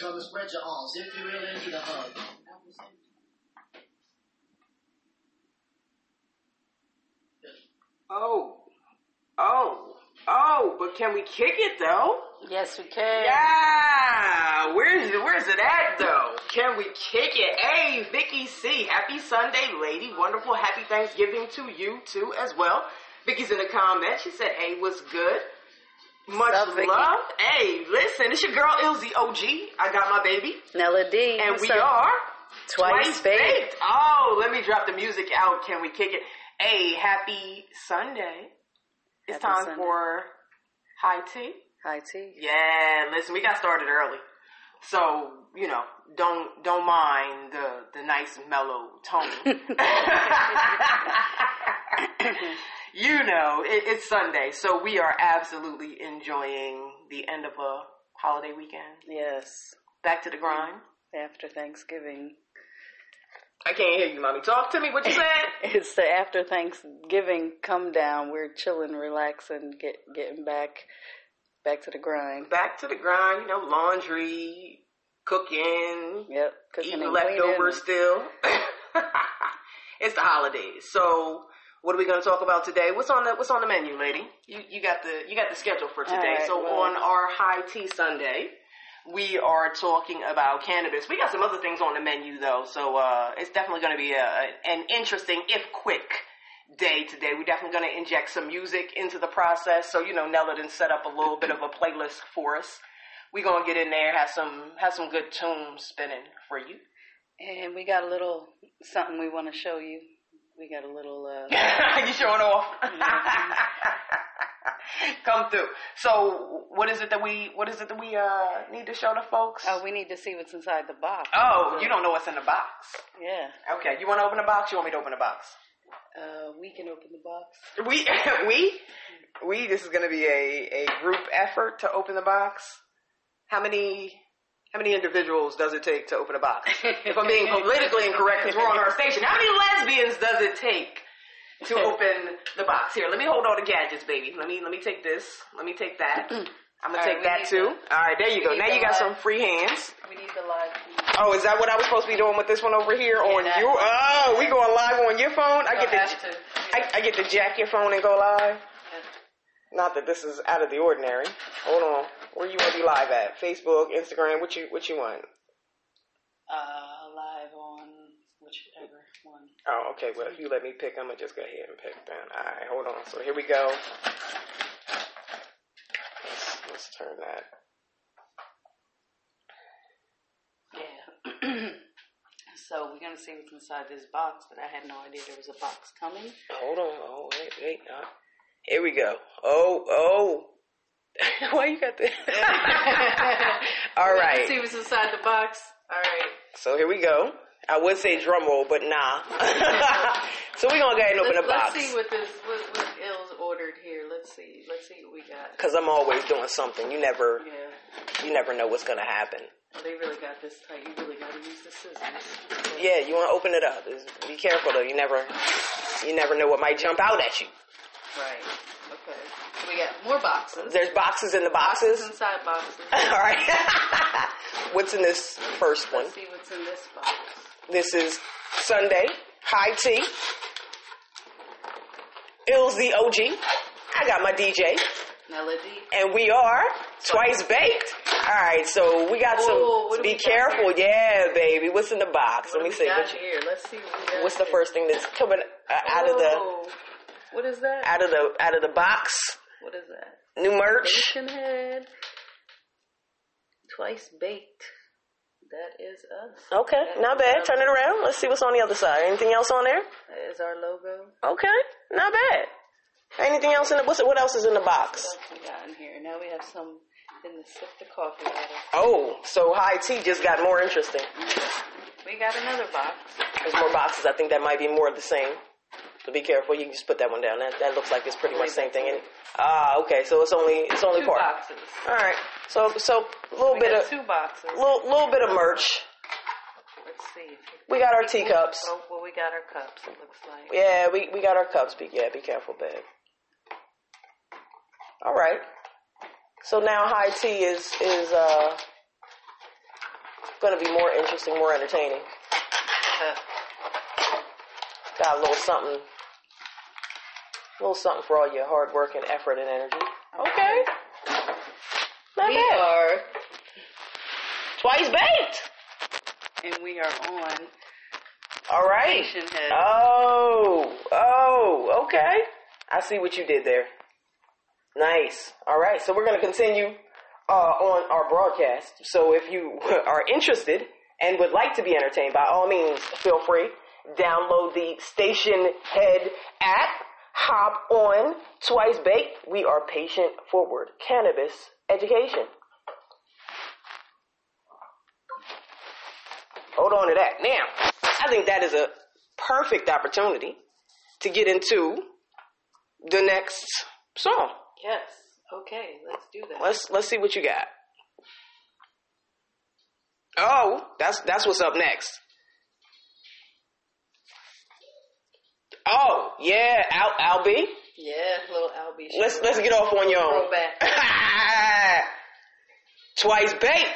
come and spread your arms if you really need a hug. Oh, oh, oh! But can we kick it though? Yes, we can. Yeah, where's where's it at though? Can we kick it? Hey, Vicky C, happy Sunday, lady. Wonderful, happy Thanksgiving to you too as well. Vicky's in the comment. She said, "Hey, what's good?" Much love. Hey, listen, it's your girl Ilzy OG. I got my baby, Nella D. and what's we up? are twice, baked. Oh, let me drop the music out. Can we kick it? Hey, happy Sunday. It's Happy time Sunday. for high tea. High tea. Yeah, listen, we got started early. So, you know, don't don't mind the the nice mellow tone. you know, it, it's Sunday, so we are absolutely enjoying the end of a holiday weekend. Yes. Back to the grind. After Thanksgiving. I can't hear you, mommy. Talk to me. What you said? It's the after Thanksgiving come down. We're chilling, relaxing, get getting back back to the grind. Back to the grind. You know, laundry, cooking, Yep. Cooking eating leftovers cleaning. still. it's the holidays. So what are we going to talk about today? What's on the What's on the menu, lady? You you got the you got the schedule for today. Right, so well- on our high tea Sunday, we are talking about cannabis. We got some other things on the menu though, so uh, it's definitely going to be a, an interesting, if quick. Day today. We're definitely going to inject some music into the process. So, you know, Nella done set up a little bit of a playlist for us. We're going to get in there, have some, have some good tunes spinning for you. And we got a little something we want to show you. We got a little uh you showing off. Come through. So, what is it that we what is it that we uh need to show the folks? Oh, we need to see what's inside the box. Oh, you don't know what's in the box. Yeah. Okay, you want to open the box? You want me to open the box? Uh, we can open the box. We we we. This is going to be a a group effort to open the box. How many? How many individuals does it take to open a box? If I'm being politically incorrect, because we're on our station, how many lesbians does it take to open the box? Here, let me hold all the gadgets, baby. Let me let me take this. Let me take that. I'm gonna All take that too. the- all right, there you go. Now you got live- some free hands. We need the live. Oh, is that what I was supposed to be doing with this one over here on your? Oh, we going live on your phone. I get have. I, I get to jack your phone and go live. Not that this is out of the ordinary. Hold on. Where you want to be live at? Facebook, Instagram. What you What you want? Uh, live on whichever one. Oh, okay. Well, if you let me pick, I'm gonna just go ahead and pick then. All right. Hold on. So here we go. Let's, let's turn that. Yeah. so we're gonna see what's inside this box, but I had no idea there was a box coming. Hold on. Oh wait, wait. Here we go. Oh, oh. Why you got this? All right. Let's see what's inside the box. All right. So here we go. I would say drum roll, but nah. so we're gonna go ahead and open let's, the box. let's see what this what, what L's ordered here. Let's see. Let's see what we got. Cause I'm always doing something. You never, Yeah. you never know what's gonna happen. Well, they really got this tight. You really got to use the scissors. Yeah, you want to open it up. Be careful though. You never, you never know what might jump out at you. Right. Okay. So we got more boxes. There's boxes in the boxes. inside boxes. All right. what's in this first one? Let's see what's in this box. This is Sunday high tea. Illz the OG. I got my DJ, Melody. and we are twice baked. All right, so we got some. Oh, be got careful, yeah, baby. What's in the box? What Let me see. What you- here? Let's see what what's the first thing that's coming uh, out of the What is that? out of the out of the box? What is that? New merch. Bacon head. Twice baked. That is us. Okay, That not bad. Turn it around. Let's see what's on the other side. Anything else on there? That is our logo. Okay, not bad. Anything else in the what's, what else is in the box? What else we got in here? Now we have some in the sip the coffee. Oh, so high tea just got more interesting. Mm-hmm. We got another box. There's more boxes. I think that might be more of the same. So be careful. You can just put that one down. That that looks like it's pretty much the same thing. And, ah, okay. So it's only it's only Two part. boxes. All right. So so a little We bit got of two boxes. little little bit of merch. Let's see. We got our teacups. Oh, well, we got our cups. It looks like. Yeah, we we got our cups. Be yeah, be careful, babe. All right. So now high tea is is uh going to be more interesting, more entertaining. Got a little something, a little something for all your hard work and effort and energy. Okay. Not We bad. are, Twice baked. and we are on All right. Stationhead. Oh, oh, okay. I see what you did there. Nice. All right. So we're going to continue uh, on our broadcast. So if you are interested and would like to be entertained, by all means, feel free. Download the Station Head app. Hop on Twice Baked. We are patient forward cannabis education. Hold on to that. Now, I think that is a perfect opportunity to get into the next song. Yes. Okay, let's do that. Let's let's see what you got. Oh, that's that's what's up next. Oh, yeah, Al Albie. Yeah, little Albie. Let's let's get off on your own. Throwback. Twice baked.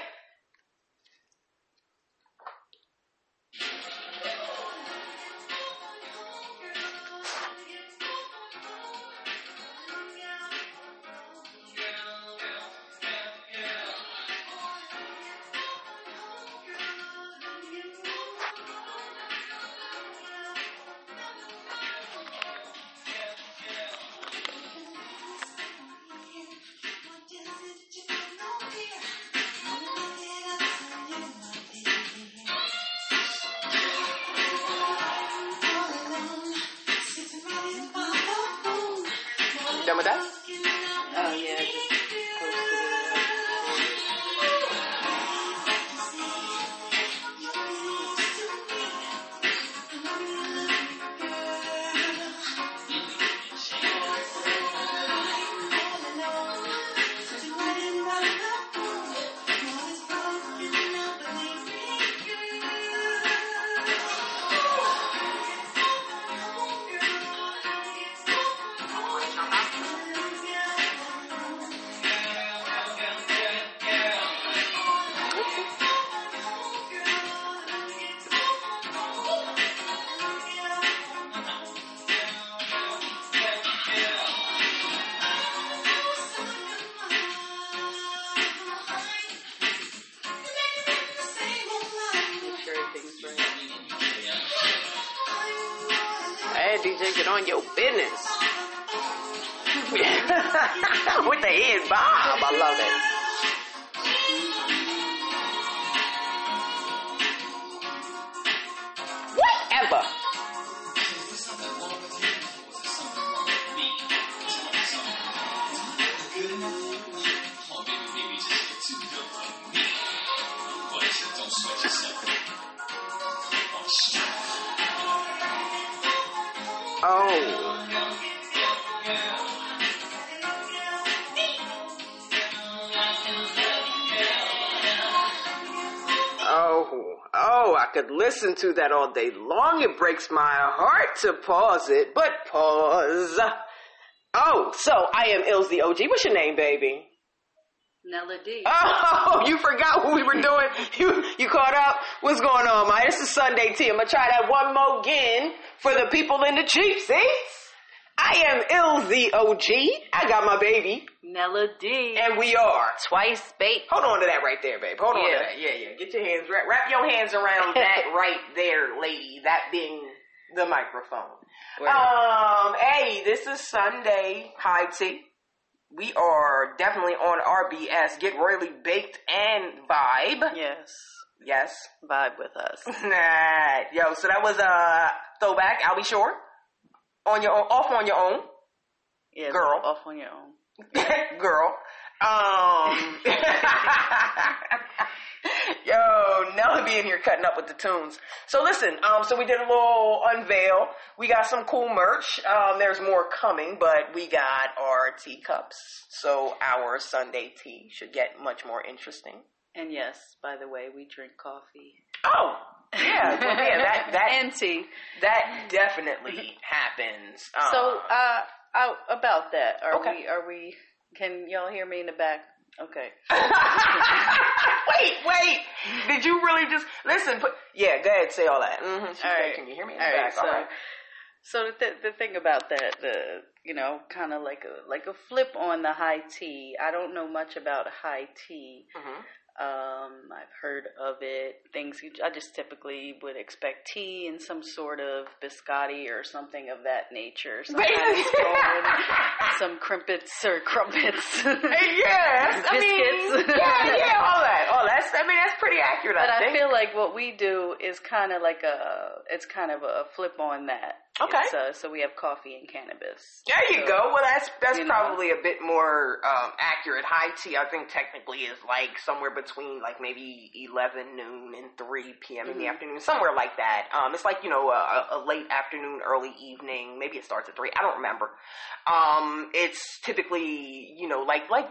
Hey, DJ, get on your business. With the head bob. I love it. I could listen to that all day long. It breaks my heart to pause it, but pause. Oh, so I am Illz the OG. What's your name, baby? Nella D. Oh, you forgot what we were doing. You you caught up? What's going on, man? It's a Sunday tea. I'm gonna try that one more again for the people in the cheap seats. I am Illz OG. I got my baby, Nella D. and we are. twice baked. Hold on to that right there, babe. Hold on Yeah. to that. Yeah, yeah. Get your hands wrap, wrap your hands around that right there, lady. That being the microphone. Um, hey, this is Sunday high tea. We are definitely on RBS. Get royally baked and vibe. Yes. Yes. Vibe with us. Nah. Yo, so that was a throwback. Al B. Sure. On your own, off on your own, Yeah, Girl. Off on your own. girl. Um. Yo, Nella be in here cutting up with the tunes. So listen, um, so we did a little unveil. We got some cool merch. Um, there's more coming, but we got our teacups. So our Sunday tea should get much more interesting. And yes, by the way, we drink coffee. Oh, yeah, well, yeah, that that and tea. that definitely happens. Um, So, uh, out about that. Are Okay. we? Are we? Can y'all hear me in the back? Okay. wait, wait. did you really just listen? Put, yeah, go ahead, say all that. Mm-hmm. All said, right. Can you hear me? in the All right, back? All so right. so the th- the thing about that, the you know, kind of like a like a flip on the high tea. I don't know much about high tea. Mhm. Um, I've heard of it. Things you, I just typically would expect tea and some sort of biscotti or something of that nature. Some crimpets or crumpets. yeah, I mean, Biscuits. yeah, yeah, all that, all that. I mean, that's pretty accurate. But I I feel like what we do is kind of like a, it's kind of a flip on that. Okay. Uh, so we have coffee and cannabis. There you So, go. Well, that's that's you know. probably a bit more um, accurate. High tea, I think, technically is like somewhere between like maybe eleven noon and three p.m. in the Mhm. afternoon, somewhere like that. Um, it's like you know a, a late afternoon, early evening. Maybe it starts at three. I don't remember. Um, it's typically you know like like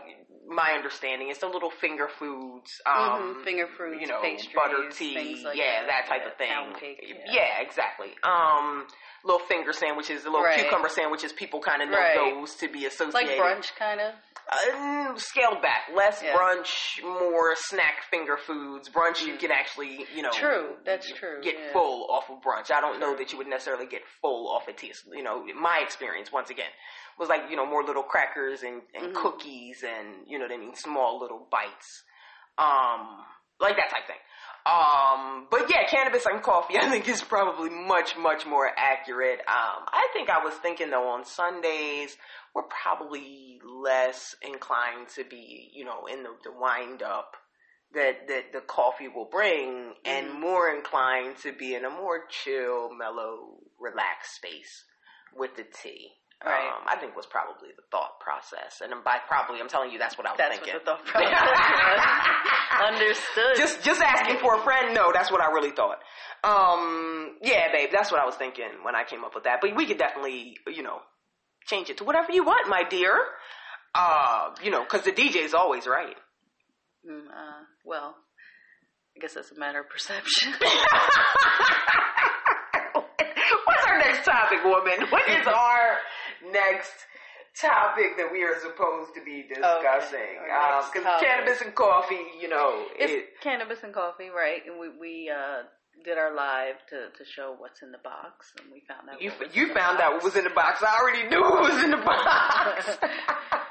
my understanding, it's the little finger foods. Um, Mhm, finger fruits, you know, pastries, butter tea, like yeah, that, that. type of thing. cake, yeah. yeah. exactly. Um, little finger sandwiches, the little Right. cucumber sandwiches. People kind of know Right. those to be associated. Like brunch, kind of. Uh, scaled back, less Yeah. brunch, more snack finger foods. Brunch, you Mm. can actually, you know, True, that's true, Get yeah. full off of brunch. I don't know that you would necessarily get full off of tea. You know, my experience once again was like you know more little crackers and, and Mhm. cookies and you know what I mean, small little bites, um, like that type thing. Um, but yeah, cannabis and coffee, I think is probably much, much more accurate. Um, I think I was thinking though on Sundays, we're probably less inclined to be, you know, in the, the wind up that, that the coffee will bring and Mhm. more inclined to be in a more chill, mellow, relaxed space with the tea. Right. Um, I think was probably the thought process. And by probably, I'm telling you that's what I was That's thinking. what the thought process. Understood. just just asking for a friend no that's what i really thought um yeah babe that's what i was thinking when i came up with that but we could definitely you know change it to whatever you want my dear uh you know because the dj is always right Mm, uh, well, I guess that's a matter of perception. what's our next topic woman what is our next topic that we are supposed to be discussing because next topic. cannabis and coffee you know it's it, cannabis and coffee, right? And we we uh, did our live to, to show what's in the box, and we found out you, what was you in the found out what was in the box i already knew what was in the box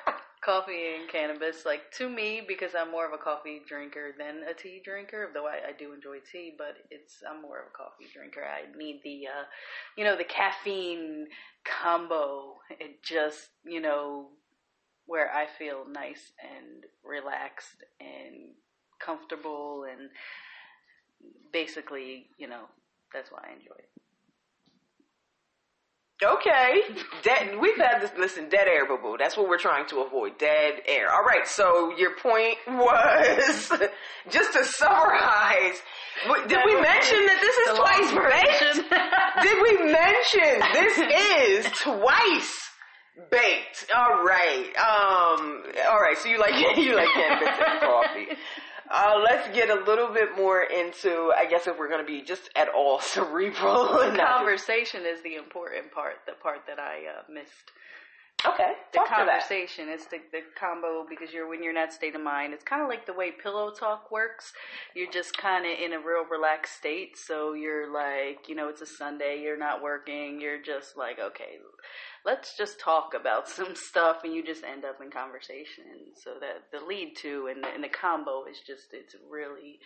coffee and cannabis. Like to me, because I'm more of a coffee drinker than a tea drinker. Though I, I do enjoy tea, but it's I'm more of a coffee drinker. I need the, uh, you know, the caffeine combo. It just, you know, where I feel nice and relaxed and comfortable and basically, you know, that's why I enjoy it. Okay. Dead, we've had this, listen, dead air, boo boo. That's what we're trying to avoid. Dead air. All right. So your point was, just to summarize, did we mention that this is twice baked? Did we mention this is twice baked? All right. Um, all right. So you like, you like cannabis and coffee. Uh, let's get a little bit more into, I guess if we're going to be just at all cerebral. The just- conversation is the important part, the part that I uh, missed. Okay. The talk conversation, it's the, the combo because you're when you're in that state of mind. It's kind of like the way pillow talk works. You're just kind of in a real relaxed state. So you're like, you know, it's a Sunday. You're not working. You're just like, okay, let's just talk about some stuff, and you just end up in conversation. So that the lead to and the, and the combo is just it's really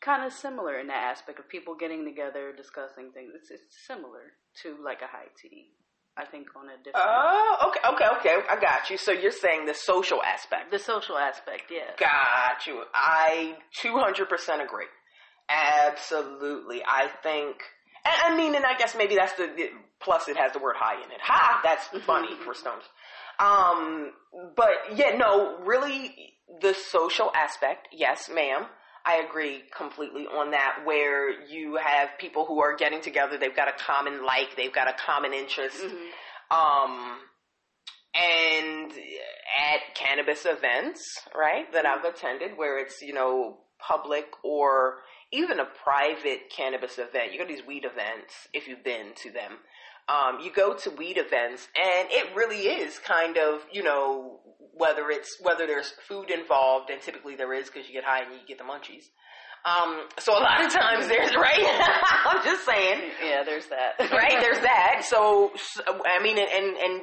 kind of similar in that aspect of people getting together, discussing things. It's, it's similar to like a high tea. I think on a different Oh, okay, okay, okay. I got you. So you're saying the social aspect. the social aspect, yeah. Got you. I 200% agree. Absolutely. I think, and I mean, and I guess maybe that's the, the plus it has the word high in it. Ha! That's funny for stones. Um, but yeah, no, really the social aspect, yes, ma'am. I agree completely on that where you have people who are getting together, they've got a common like, they've got a common interest. Mhm. Um, and at cannabis events, right, that I've attended where it's, you know, public or even a private cannabis event. You go to these weed events if you've been to them. Um, you go to weed events and it really is kind of, you know, whether it's, whether there's food involved and typically there is because you get high and you get the munchies. Um, so a lot of times there's right. I'm just saying, Yeah, there's that. right? There's that. So I mean, and and, and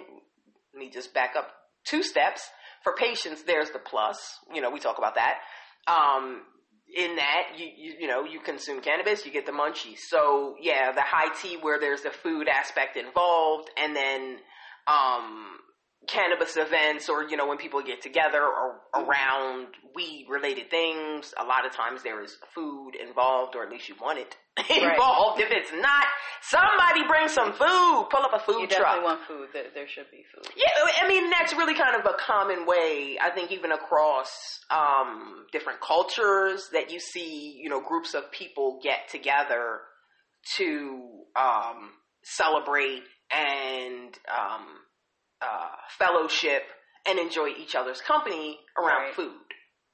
let me just back up two steps. For patients, there's the plus. You know, we talk about that. Um, in that you, you you know you consume cannabis, you get the munchies. So yeah, the high tea where there's the food aspect involved, and then um, cannabis events or you know when people get together or around weed related things. A lot of times there is food involved, or at least you want it involved. If it's not, somebody bring some food. Pull up a food you truck. definitely want food. There, there should be food. Yeah, I mean that's really kind of a common way. I think even across um, different cultures that you see, you know, groups of people get together to um, celebrate and um, uh, fellowship and enjoy each other's company around Right. food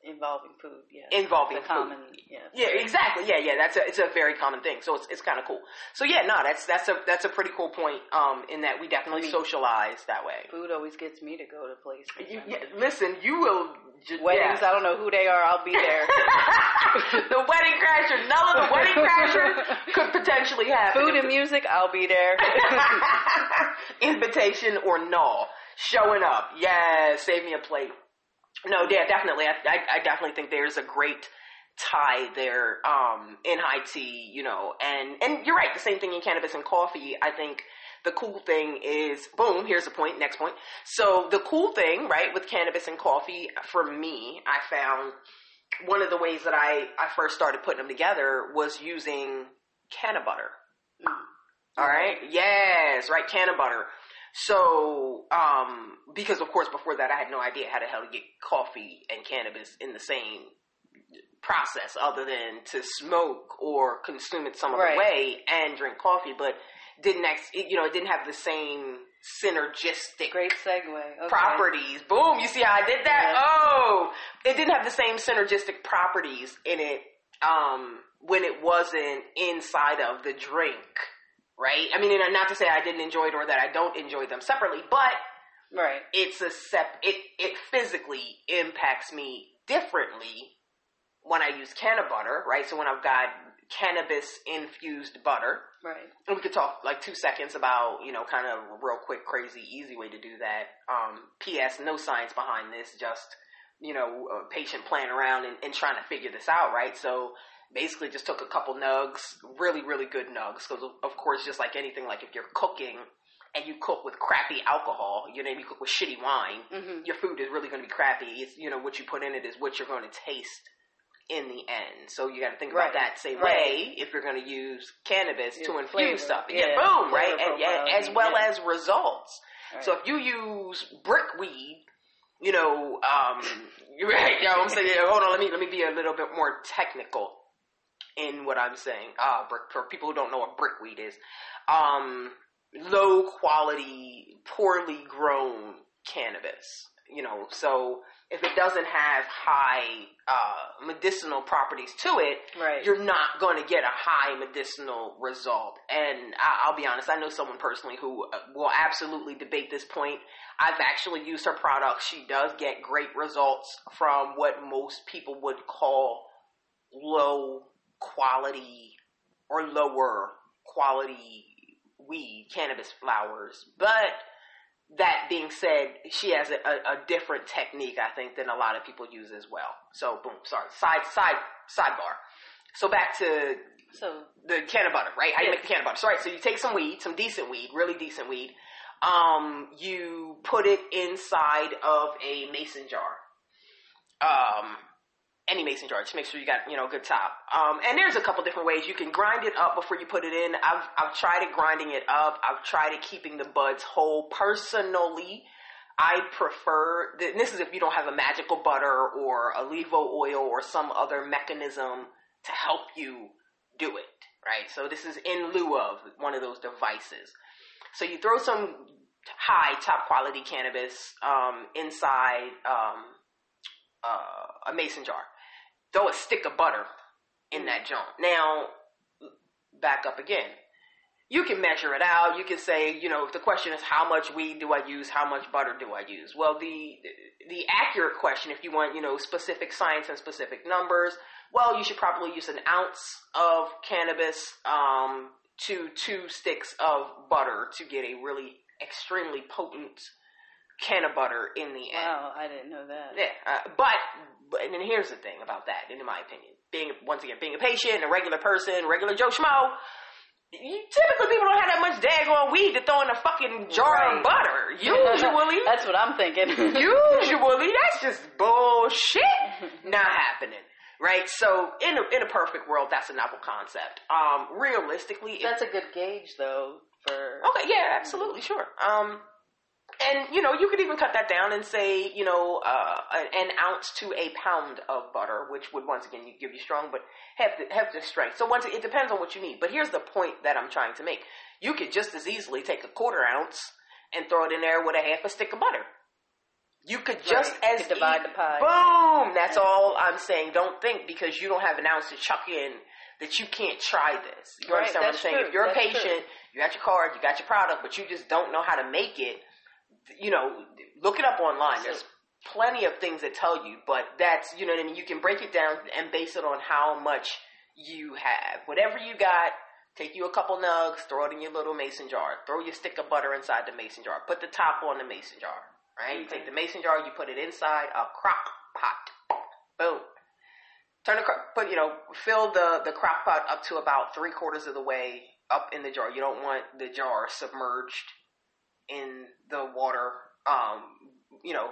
Involving food, yeah. involving the food. common, yeah. Yeah, exactly. Yeah, yeah. That's a it's a very common thing. So it's it's kind of cool. So yeah, no, that's that's a that's a pretty cool point. Um, in that we definitely I mean- socialize that way. Food always gets me to go to places. You, yeah, listen, you will. Just, Weddings, I don't know who they are. I'll be there. the wedding crasher, Nella, the wedding crasher could potentially happen. Food and music, I'll be there. Invitation or no, showing up. Yeah, save me a plate. No, yeah, definitely. I, I, I definitely think there's a great tie there um, in high tea, you know, and and you're right. The same thing in cannabis and coffee. I think the cool thing is, boom. Here's the point. Next point. So the cool thing, right, with cannabis and coffee, for me, I found one of the ways that I I first started putting them together was using canna butter. All right. Yes, right. Canna butter. So, um, because of course before that I had no idea how the hell to get coffee and cannabis in the same process other than to smoke or consume it some other Right. way and drink coffee, but didn't ex- it, you know, it didn't have the same synergistic Great segue. Okay. properties. Boom, you see how I did that? Yeah. Oh, it didn't have the same synergistic properties in it um, when it wasn't inside of the drink, right? I mean, not to say I didn't enjoy it or that I don't enjoy them separately, but Right. it's a sep. It it physically impacts me differently when I use canna butter, right? So when I've got cannabis infused butter, Right. and we could talk like two seconds about, you know, kind of real quick, crazy, easy way to do that. Um, P.S. No science behind this, just, you know, a patient playing around and, and trying to figure this out, right? So basically just took a couple nugs, really, really good nugs, because of course, just like anything, like if you're cooking and you cook with crappy alcohol, you know, you cook with shitty wine, hmm your food is really going to be crappy. It's, you know, what you put in it is what you're going to taste in the end. So you got to think about that same Right. way if you're going to use cannabis to infuse flavor. stuff. Yeah, Yeah, boom, right? And, yeah, as well yeah. as results. Right. So if you use brickweed, you know, um, you're right. You know, I'm saying, hold on, let me let me be a little bit more technical in what I'm saying. Uh, brick, for people who don't know what brickweed is, um, low quality, poorly grown cannabis. You know, so if it doesn't have high uh, medicinal properties to it, Right. you're not going to get a high medicinal result. And I- I'll be honest, I know someone personally who uh, will absolutely debate this point. I've actually used her product. She does get great results from what most people would call low quality or lower quality weed, cannabis flowers. But that being said, she has a, a, different technique, I think, than a lot of people use as well. So, boom, sorry, side, side, sidebar. So back to so the canna butter, right? How you make the canna butter. So, right, so you take some weed, some decent weed, really decent weed. Um, you put it inside of a mason jar. Um, any mason jar. Just make sure you got, you know, a good top. Um, and there's a couple different ways. You can grind it up before you put it in. I've, I've tried it grinding it up. I've tried it keeping the buds whole. Personally, I prefer, this is if you don't have a magical butter or LEVO oil or some other mechanism to help you do it, right? So this is in lieu of one of those devices. So you throw some high, top quality cannabis um, inside um, uh, a mason jar. Throw a stick of butter in that joint. Now, back up again. you can measure it out. You can say, you know, the question is how much weed do I use, how much butter do I use? Well, the the accurate question, if you want, you know, specific science and specific numbers, well, you should probably use an ounce of cannabis um, to two sticks of butter to get a really extremely potent canna butter in the end. Wow, I didn't know that. Yeah, uh, but, but and then here's the thing about that, in my opinion, being once again being a patient, a regular person, regular Joe Schmo. You, typically, people don't have that much daggone weed to throw in a fucking jar Right. of butter. Usually, That's what I'm thinking. usually that's just bullshit. Not happening, right? So, in a, in a perfect world, that's a novel concept. Um, realistically, That's a good gauge, though, for. Okay, yeah, absolutely, sure. Um, and you know, you could even cut that down and say, you know, uh, an ounce to a pound of butter, which would once again give you strong, but have the have the strength. So once it depends on what you need. But here's the point that I'm trying to make: you could just as easily take a quarter ounce and throw it in there with a half a stick of butter. You could just Right, you as could divide e- the pie. Boom! That's all I'm saying. Don't think because you don't have an ounce to chuck in that you can't try this. You Right, understand what I'm saying? true, If you're a that's true. patient, you got your card, you got your product, but you just don't know how to make it. You know, look it up online. There's plenty of things that tell you, but that's you know what I mean. You can break it down and base it on how much you have. Whatever you got, take you a couple nugs, throw it in your little mason jar. Throw your stick of butter inside the mason jar. Put the top on the mason jar. Right? You take the mason jar, you put it inside a crock pot. Boom. Turn the crock, put you know, fill the the crock pot up to about three quarters of the way up in the jar. You don't want the jar submerged in the water. Um, you know,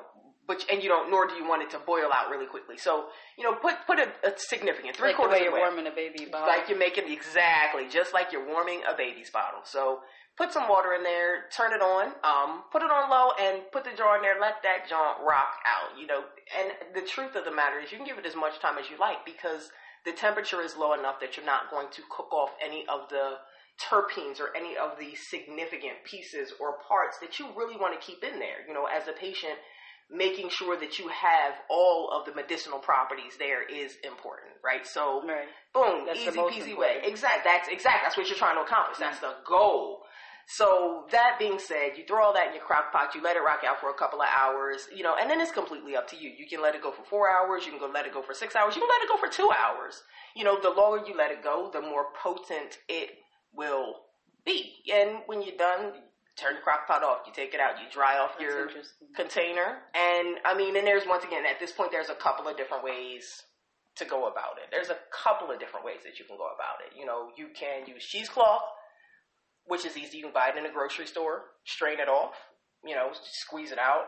but and you don't, nor do you want it to boil out really quickly. So you know, put put a, a significant three like quarters the you're warming a baby bottle. Like you're making exactly just like you're warming a baby's bottle. So put some water in there, turn it on, um, put it on low, and put the jar in there. Let that jar rock out. You know, and the truth of the matter is, you can give it as much time as you like because the temperature is low enough that you're not going to cook off any of the terpenes or any of the significant pieces or parts that you really want to keep in there. You know, as a patient, making sure that you have all of the medicinal properties there is important, right? So, right. boom, That's easy peasy way. important. Exact. That's exact. That's what you're trying to accomplish. That's the mm-hmm. goal. So that being said, you throw all that in your crock pot, you let it rock out for a couple of hours, you know, and then it's completely up to you. You can let it go for four hours, you can go let it go for six hours, you can let it go for two hours. You know, the longer you let it go, the more potent it will be. And when you're done, turn the crock pot off, you take it out, you dry off That's your container. And I mean, and there's once again, at this point, there's a couple of different ways to go about it. There's a couple of different ways that you can go about it. You know, you can use cheesecloth, which is easy. You can buy it in a grocery store, strain it off, you know, squeeze it out,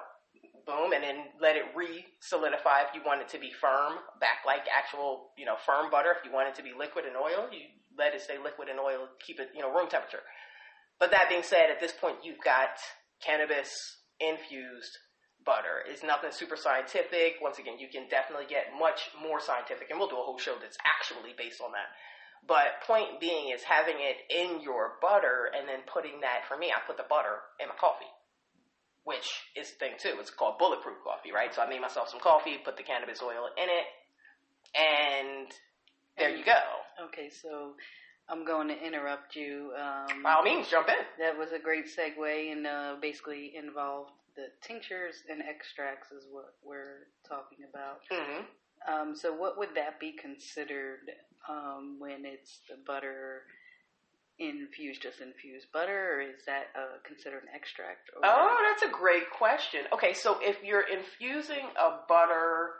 boom, and then let it re solidify if you want it to be firm, back like actual, you know, firm butter. If you want it to be liquid and oil, you let it stay liquid and oil, keep it, you know, room temperature. But that being said, at this point, you've got cannabis infused butter. It's nothing super scientific. Once again, you can definitely get much more scientific, and we'll do a whole show that's actually based on that. But point being is having it in your butter and then putting that, for me, I put the butter in my coffee, which is the thing too. It's called bulletproof coffee, right? So I made myself some coffee, put the cannabis oil in it, and there you go. Okay, so I'm going to interrupt you. Um, By all means, jump in. That was a great segue and uh, basically involved the tinctures and extracts is what we're talking about. hmm Um, so what would that be considered um, when it's the butter infused, just infused butter, or is that uh, considered an extract? Or Oh, that's a great question. Okay, so if you're infusing a butter,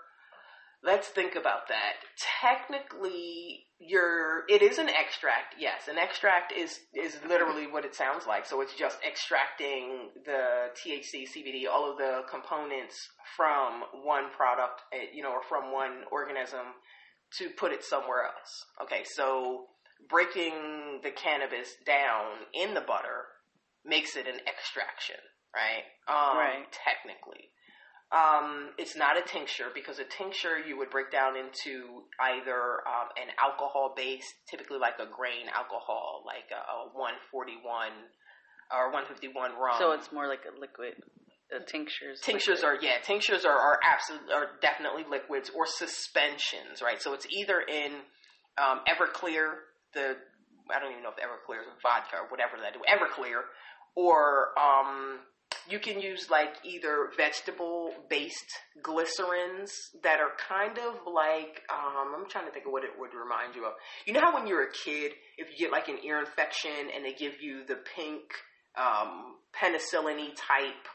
let's think about that. Technically, you're it is an extract. Yes, an extract is is literally what it sounds like. So it's just extracting the THC, CBD, all of the components from one product, eh, you know, or from one organism to put it somewhere else. Okay, so breaking the cannabis down in the butter makes it an extraction, right? Um, Right. Technically. Um, it's not a tincture because a tincture you would break down into either um, an alcohol based, typically like a grain alcohol, like a, a 141 or 151 rum. So it's more like a liquid. Uh, tinctures. Tinctures are yeah, tinctures are are absolutely are definitely liquids or suspensions, right? So it's either in um, Everclear, the I don't even know if Everclear is vodka or whatever that do, Everclear, or um, you can use like either vegetable based glycerins that are kind of like um, I'm trying to think of what it would remind you of. You know how when you're a kid, if you get like an ear infection and they give you the pink um, penicillin type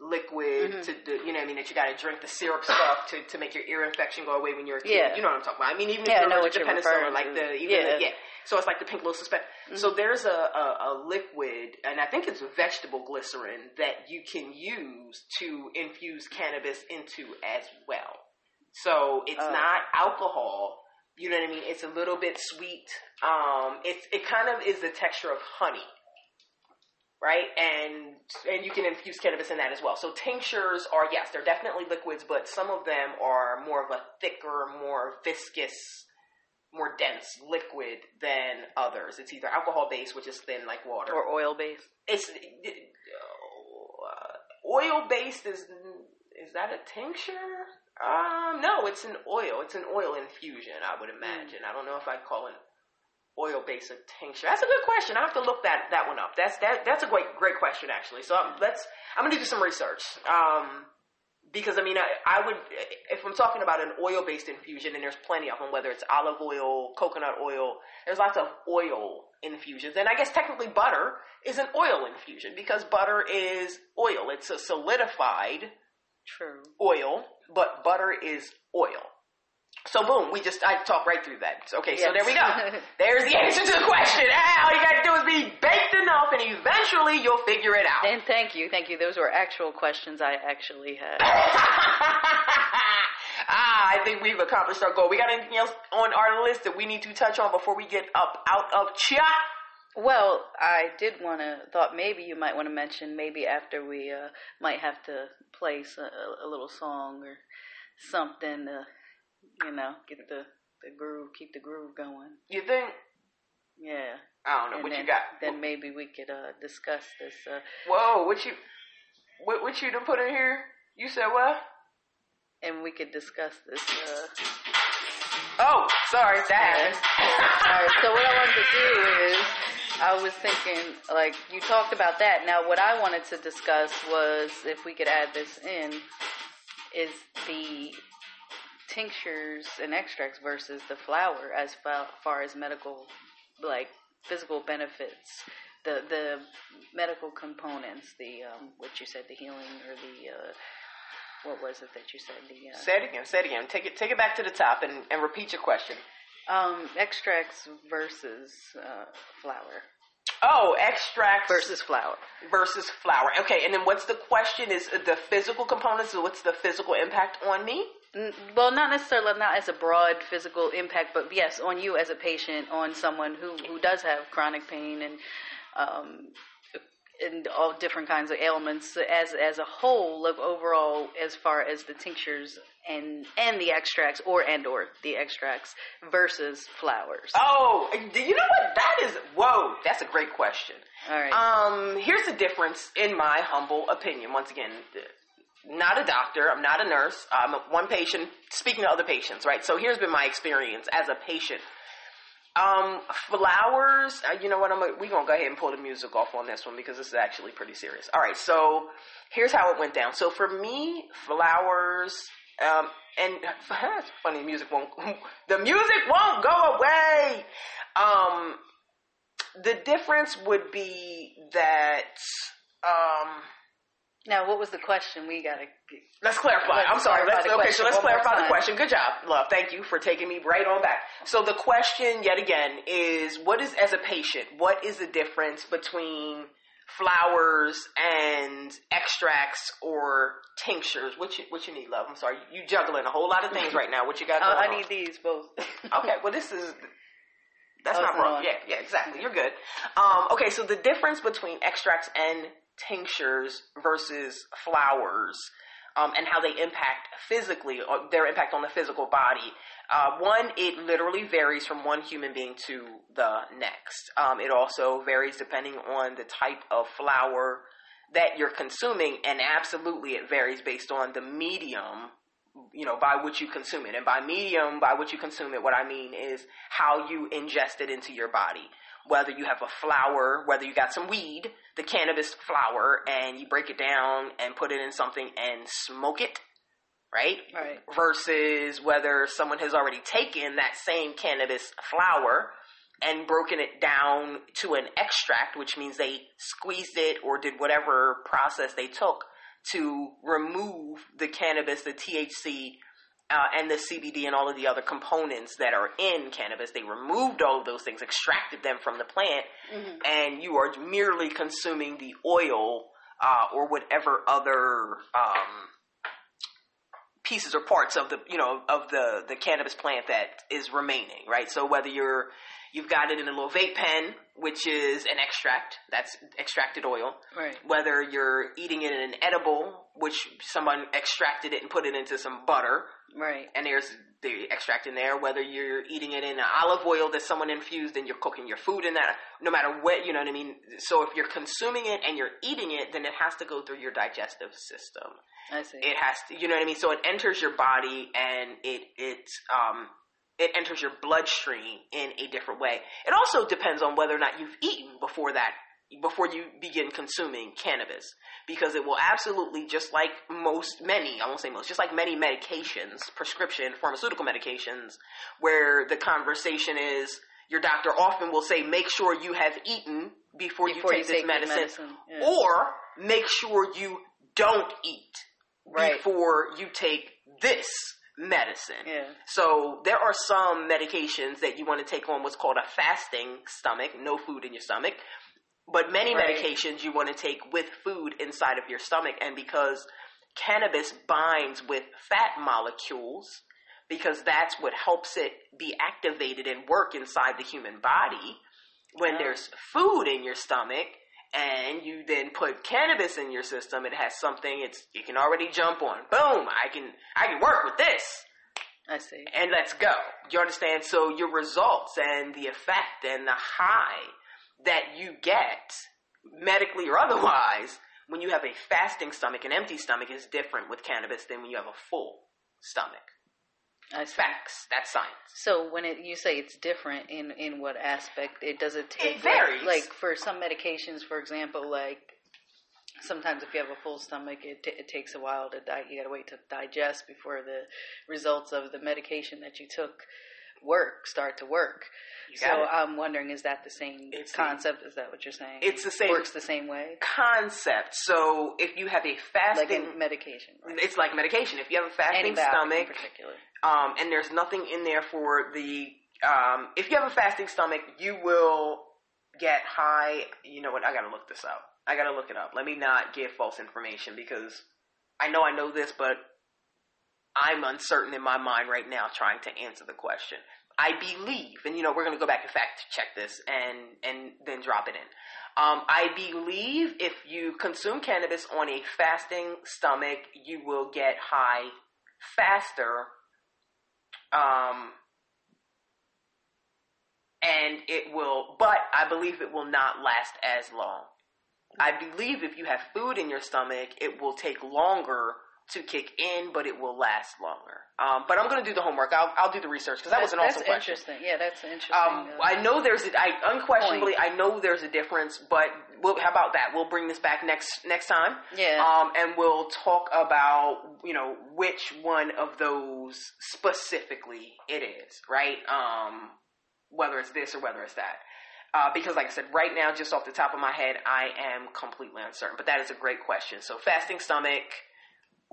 liquid Mhm. to the, you know what I mean that you got to drink the syrup stuff to, to make your ear infection go away when you're a kid. Yeah. You know what I'm talking about. I mean even Yeah, if you're allergic to penicillin like the even Yeah. Mm-hmm. the, yeah. So it's like the pink little suspension. So there's a, a, a liquid, and I think it's vegetable glycerin that you can use to infuse cannabis into as well. So it's Oh. not alcohol. You know what I mean? It's a little bit sweet. Um, it's it kind of is the texture of honey, right? And and you can infuse cannabis in that as well. So tinctures are yes, they're definitely liquids, but some of them are more of a thicker, more viscous more dense liquid than others. It's either alcohol based, which is thin like water, Or oil based. it's uh, oil based. Is is that a tincture? Um, no, it's an oil. It's an oil infusion. I would imagine. I don't know if I'd call it oil based tincture. That's a good question. I have to look that that one up. That's that that's a great great question actually. So um, let's. I'm gonna do some research. Um, because I mean, I, I would if I'm talking about an oil-based infusion, and there's plenty of them, whether it's olive oil, coconut oil. There's lots of oil infusions, and I guess technically butter is an oil infusion because butter is oil. It's a solidified True. oil, but butter is oil. So boom, we just I talked right through that. Okay, so there we go. There's the answer to the question. Ah, all you gotta do is be baked enough, and eventually you'll figure it out. And thank you, thank you. Those were actual questions I actually had. ah, I think we've accomplished our goal. We got anything else on our list that we need to touch on before we get up out of chat? Well, I did want to thought maybe you might want to mention maybe after we uh, might have to play a little song or something to you know get the the groove, keep the groove going. You think? Yeah. I don't know and what then, you got. Then maybe we could uh, discuss this. Uh, Whoa, what you what what you done put in here? You said what? and we could discuss this. Uh, Oh, sorry, that happened. All right, so what I wanted to do is, I was thinking, like, you talked about that. Now, what I wanted to discuss was, if we could add this in, is the tinctures and extracts versus the flower as fa- far as medical, like, physical benefits. The, the medical components, the, um, what you said, the healing or the, uh, what was it that you said? The, uh, Say it again. Say it again. Take it take it back to the top and, and repeat your question. Um, extracts versus uh, flower Oh, extracts versus flower. versus flower. Okay, and then what's the question? Is the physical components? What's the physical impact on me? Well, not necessarily not as a broad physical impact, but yes, on you as a patient, on someone who who does have chronic pain and um, and all different kinds of ailments as as a whole of overall as far as the tinctures and and the extracts or and or the extracts versus flowers. Oh, do you know what that is? Whoa, that's a great question. All right. Um, here's the difference, in my humble opinion. Once again, not a doctor. I'm not a nurse. I'm one patient speaking to other patients, right? So here's been my experience as a patient. Um, flowers. Uh, you know what? I'm. Gonna, we gonna go ahead and pull the music off on this one because this is actually pretty serious. All right. So here's how it went down. So for me, flowers. Um, and funny, music won't. The music won't go away. Um, the difference would be that. Um, now, what was the question? We gotta. Let's clarify. Let's I'm sorry. Let's, okay, so let's clarify the question. Good job, love. Thank you for taking me right on back. So the question, yet again, is what is as a patient? What is the difference between flowers and extracts or tinctures? What you what you need, love? I'm sorry, you juggling a whole lot of things right now. What you got? Uh, I need these both. Okay, well this is that's Oh, not wrong. Yeah, yeah, exactly. You're good. Um, okay, so the difference between extracts and tinctures versus flowers. Um, and how they impact physically, or their impact on the physical body. Uh, one, it literally varies from one human being to the next. Um, it also varies depending on the type of flower that you're consuming, and absolutely it varies based on the medium you know, by which you consume it. And by medium, by which you consume it, what I mean is how you ingest it into your body. Whether you have a flower, whether you got some weed, the cannabis flower, and you break it down and put it in something and smoke it, right? Right. Versus whether someone has already taken that same cannabis flower and broken it down to an extract, which means they squeezed it or did whatever process they took to remove the cannabis, the THC, uh, and the CBD and all of the other components that are in cannabis. They removed all of those things, extracted them from the plant, and you are merely consuming the oil uh, or whatever other um, pieces or parts of the you know of the the cannabis plant that is remaining, right? So whether you're you've got it in a little vape pen, which is an extract, that's extracted oil. Right. Whether you're eating it in an edible, which someone extracted it and put it into some butter, Right. and there's the extract in there. Whether you're eating it in olive oil that someone infused and you're cooking your food in that, no matter what, you know what I mean. So if you're consuming it and you're eating it, then it has to go through your digestive system I see. it has to you know what i mean so it enters your body and it it um it enters your bloodstream in a different way it also depends on whether or not you've eaten before that before you begin consuming cannabis because it will absolutely just like most many i won't say most just like many medications prescription pharmaceutical medications where the conversation is your doctor often will say make sure you have eaten before, Before you you take this take medicine, medicine, yeah. or make sure you don't eat Right. before you take this medicine. Yeah. So there are some medications that you want to take on what's called a fasting stomach, no food in your stomach. But many Right. medications you want to take with food inside of your stomach, and because cannabis binds with fat molecules, because that's what helps it be activated and work inside the human body. When Oh. there's food in your stomach, and you then put cannabis in your system, it has something it's you can already jump on. Boom! I can I can work with this I see. and let's go. You understand? So your results and the effect and the high that you get, medically or otherwise, when you have a fasting stomach, an empty stomach is different with cannabis than when you have a full stomach. See. Facts. That's science. So when it you say it's different in in what aspect it does it take It varies. like, like for some medications for example like sometimes if you have a full stomach it, t- it takes a while to di- you got to wait to digest before the results of the medication that you took work start to work. So it. I'm wondering is that the same It's the- concept is that what you're saying? It's the same works the same way concept. So if you have a like fasting, in medication. Right? it's like medication. If you have a fasting Antibiotic stomach, in particular. Um, and there's nothing in there for the um, if you have a fasting stomach, you will get high. You know what? I gotta look this up. I gotta look it up. Let me not give false information because I know I know this, but I'm uncertain in my mind right now trying to answer the question. I believe, and you know, we're gonna go back and fact check this and and then drop it in. Um, I believe if you consume cannabis on a fasting stomach, you will get high faster um, and it will, but I believe it will not last as long. I believe if you have food in your stomach, it will take longer to kick in, but it will last longer. Um, but I'm going to do the homework. I'll, I'll do the research because that was an awesome question. interesting. Yeah, that's interesting. Um, uh, I know there's a, I unquestionably I know there's a difference, but we'll, how about that? We'll bring this back next next time. Yeah. Um, and we'll talk about you know which one of those specifically it is, right? Um, whether it's this or whether it's that. Uh, because, like I said, right now, just off the top of my head, I am completely uncertain. But that is a great question. So, fasting stomach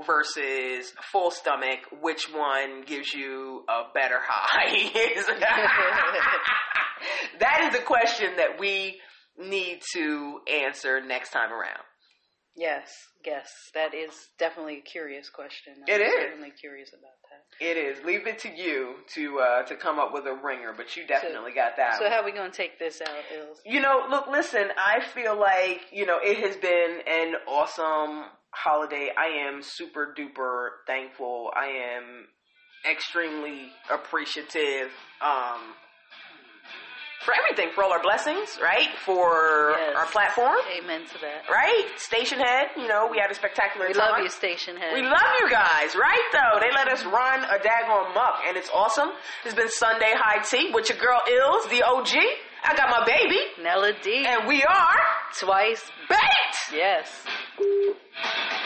versus full stomach, which one gives you a better high? that is a question that we need to answer next time around. Yes, yes, that is definitely a curious question. It I'm is. certainly curious about that. It is. Leave it to you to uh, to come up with a ringer, but you definitely got that. So one. how are we going to take this out, Illz? You know, look, listen, I feel like, you know, it has been an awesome holiday. I am super duper thankful. I am extremely appreciative. Um, for everything, for all our blessings, right? For Yes. our platform, Amen to that. right? Stationhead, you know, we had a spectacular time. We time. love you, Stationhead. We love you guys, right? Though they let us run a daggone muck, and it's awesome. It's been Sunday high tea with your girl Illz, the OG. I got my baby, Niella D. and we are Twice. baked. Yes. Thank you.